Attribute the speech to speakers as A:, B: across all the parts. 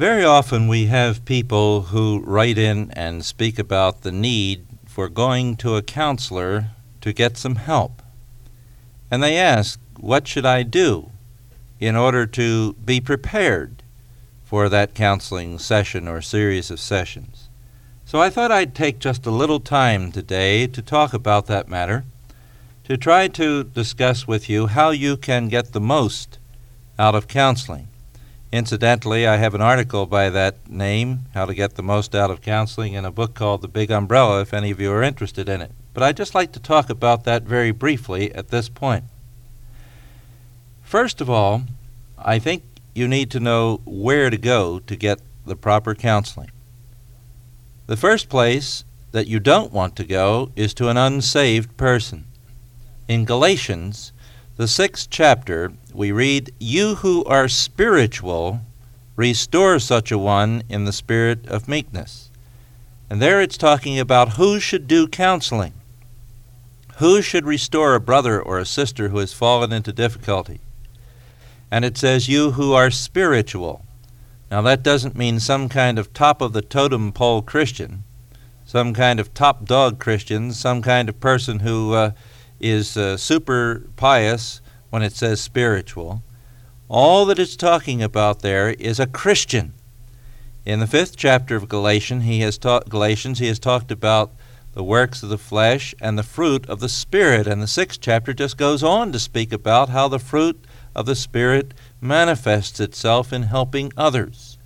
A: Very often we have people who write in and speak about the need for going to a counselor to get some help. And they ask, What should I do in order to be prepared for that counseling session or series of sessions? So I thought I'd take just a little time today to talk about that matter, to try to discuss with you how you can get the most out of counseling. Incidentally, I have an article by that name, How to Get the Most Out of Counseling, in a book called The Big Umbrella, if any of you are interested in it. But I'd just like to talk about that very briefly at this point. First of all, I think you need to know where to go to get the proper counseling. The first place that you don't want to go is to an unsaved person. In Galatians, the sixth chapter, we read, You who are spiritual, restore such a one in the spirit of meekness. And there it's talking about who should do counseling. Who should restore a brother or a sister who has fallen into difficulty? And it says, You who are spiritual. Now, that doesn't mean some kind of top of the totem pole Christian, some kind of top dog Christian, some kind of person who uh, is uh, super pious when it says spiritual. All that it's talking about there is a Christian. In the fifth chapter of Galatians, he has Galatians, he has talked about the works of the flesh and the fruit of the Spirit. And the sixth chapter just goes on to speak about how the fruit of the Spirit manifests itself in helping others.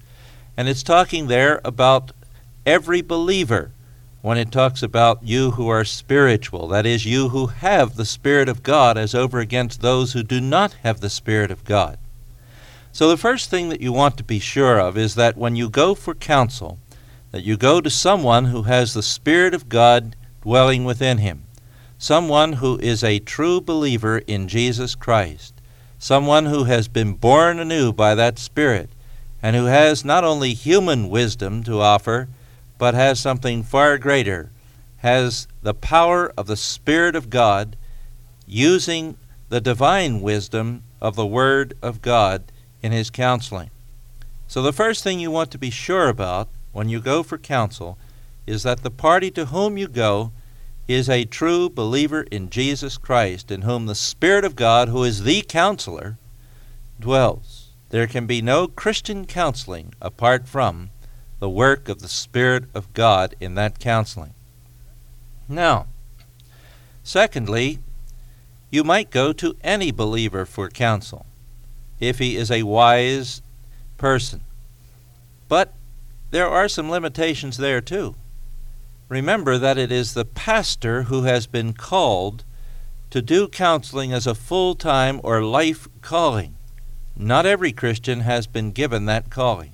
A: And it's talking there about every believer when it talks about you who are spiritual, that is, you who have the Spirit of God, as over against those who do not have the Spirit of God. So, the first thing that you want to be sure of is that when you go for counsel, that you go to someone who has the Spirit of God dwelling within him, someone who is a true believer in Jesus Christ, someone who has been born anew by that Spirit, and who has not only human wisdom to offer, but has something far greater, has the power of the Spirit of God using the divine wisdom of the Word of God in his counseling. So, the first thing you want to be sure about when you go for counsel is that the party to whom you go is a true believer in Jesus Christ, in whom the Spirit of God, who is the counselor, dwells. There can be no Christian counseling apart from the work of the Spirit of God in that counseling. Now, secondly, you might go to any believer for counsel if he is a wise person. But there are some limitations there too. Remember that it is the pastor who has been called to do counseling as a full time or life calling. Not every Christian has been given that calling.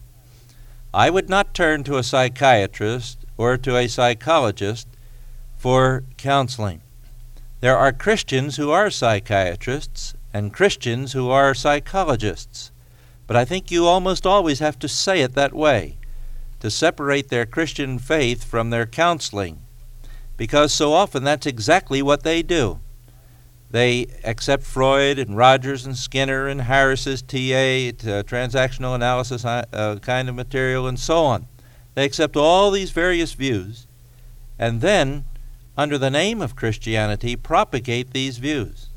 A: I would not turn to a psychiatrist or to a psychologist for counseling. There are Christians who are psychiatrists and Christians who are psychologists, but I think you almost always have to say it that way to separate their Christian faith from their counseling, because so often that's exactly what they do. They accept Freud and Rogers and Skinner and Harris's TA, uh, transactional analysis uh, uh, kind of material, and so on. They accept all these various views and then, under the name of Christianity, propagate these views.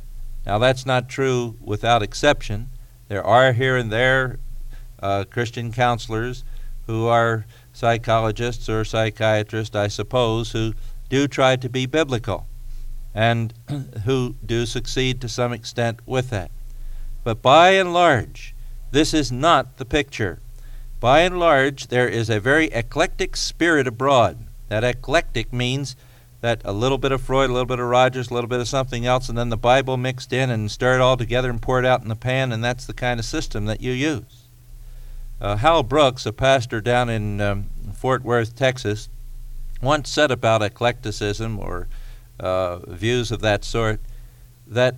A: Now, that's not true without exception. There are here and there uh, Christian counselors who are psychologists or psychiatrists, I suppose, who do try to be biblical and who do succeed to some extent with that. But by and large, this is not the picture. By and large, there is a very eclectic spirit abroad. That eclectic means that a little bit of Freud, a little bit of Rogers, a little bit of something else, and then the Bible mixed in and stirred all together and poured out in the pan, and that's the kind of system that you use. Uh, Hal Brooks, a pastor down in um, Fort Worth, Texas, once said about eclecticism or uh, views of that sort, that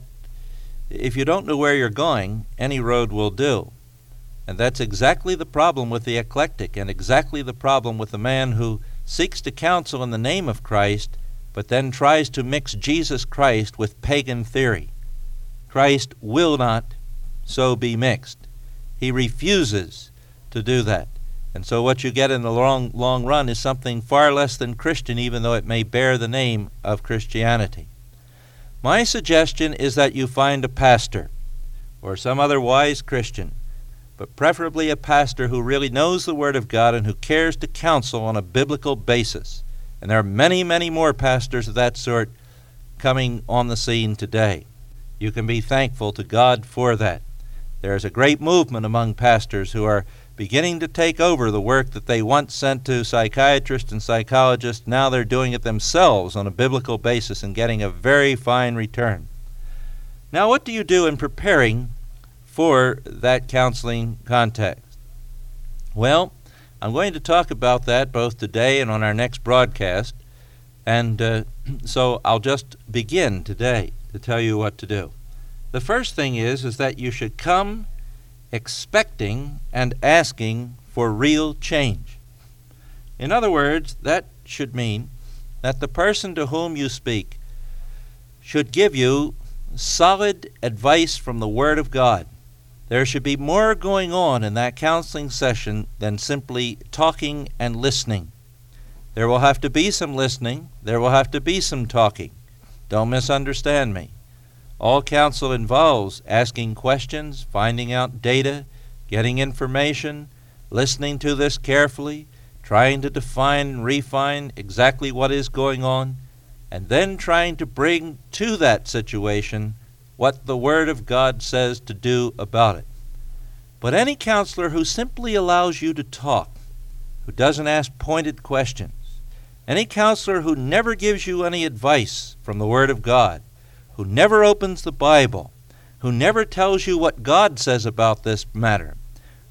A: if you don't know where you're going, any road will do. And that's exactly the problem with the eclectic, and exactly the problem with the man who seeks to counsel in the name of Christ, but then tries to mix Jesus Christ with pagan theory. Christ will not so be mixed. He refuses to do that. And so what you get in the long, long run is something far less than Christian, even though it may bear the name of Christianity. My suggestion is that you find a pastor or some other wise Christian, but preferably a pastor who really knows the Word of God and who cares to counsel on a biblical basis. And there are many, many more pastors of that sort coming on the scene today. You can be thankful to God for that. There is a great movement among pastors who are beginning to take over the work that they once sent to psychiatrists and psychologists. Now they're doing it themselves on a biblical basis and getting a very fine return. Now, what do you do in preparing for that counseling context? Well, I'm going to talk about that both today and on our next broadcast. And uh, so I'll just begin today to tell you what to do. The first thing is is that you should come expecting and asking for real change. In other words, that should mean that the person to whom you speak should give you solid advice from the Word of God. There should be more going on in that counseling session than simply talking and listening. There will have to be some listening, there will have to be some talking. Don't misunderstand me. All counsel involves asking questions, finding out data, getting information, listening to this carefully, trying to define and refine exactly what is going on, and then trying to bring to that situation what the Word of God says to do about it. But any counselor who simply allows you to talk, who doesn't ask pointed questions, any counselor who never gives you any advice from the Word of God, who never opens the Bible, who never tells you what God says about this matter,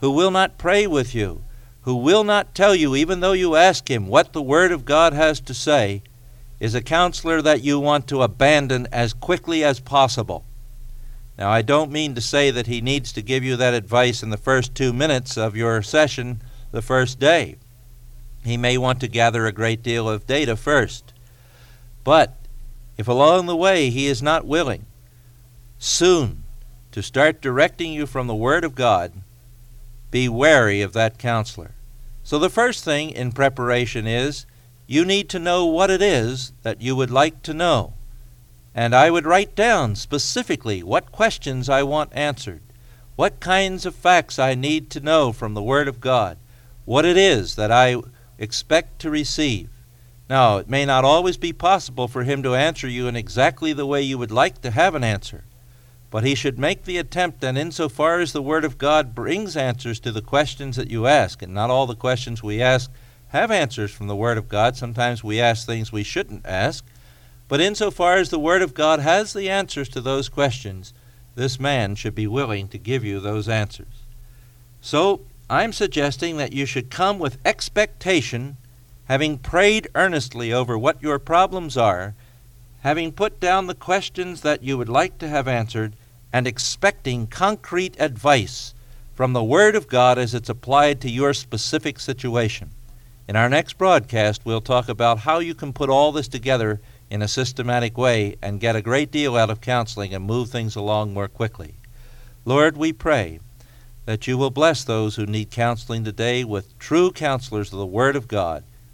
A: who will not pray with you, who will not tell you, even though you ask him, what the Word of God has to say, is a counselor that you want to abandon as quickly as possible. Now, I don't mean to say that he needs to give you that advice in the first two minutes of your session the first day. He may want to gather a great deal of data first. But if along the way he is not willing soon to start directing you from the Word of God, be wary of that counselor. So, the first thing in preparation is you need to know what it is that you would like to know. And I would write down specifically what questions I want answered, what kinds of facts I need to know from the Word of God, what it is that I expect to receive. Now, it may not always be possible for him to answer you in exactly the way you would like to have an answer, but he should make the attempt, and insofar as the Word of God brings answers to the questions that you ask, and not all the questions we ask have answers from the Word of God, sometimes we ask things we shouldn't ask, but insofar as the Word of God has the answers to those questions, this man should be willing to give you those answers. So, I'm suggesting that you should come with expectation, having prayed earnestly over what your problems are, having put down the questions that you would like to have answered, and expecting concrete advice from the Word of God as it's applied to your specific situation. In our next broadcast, we'll talk about how you can put all this together in a systematic way and get a great deal out of counseling and move things along more quickly. Lord, we pray that you will bless those who need counseling today with true counselors of the Word of God.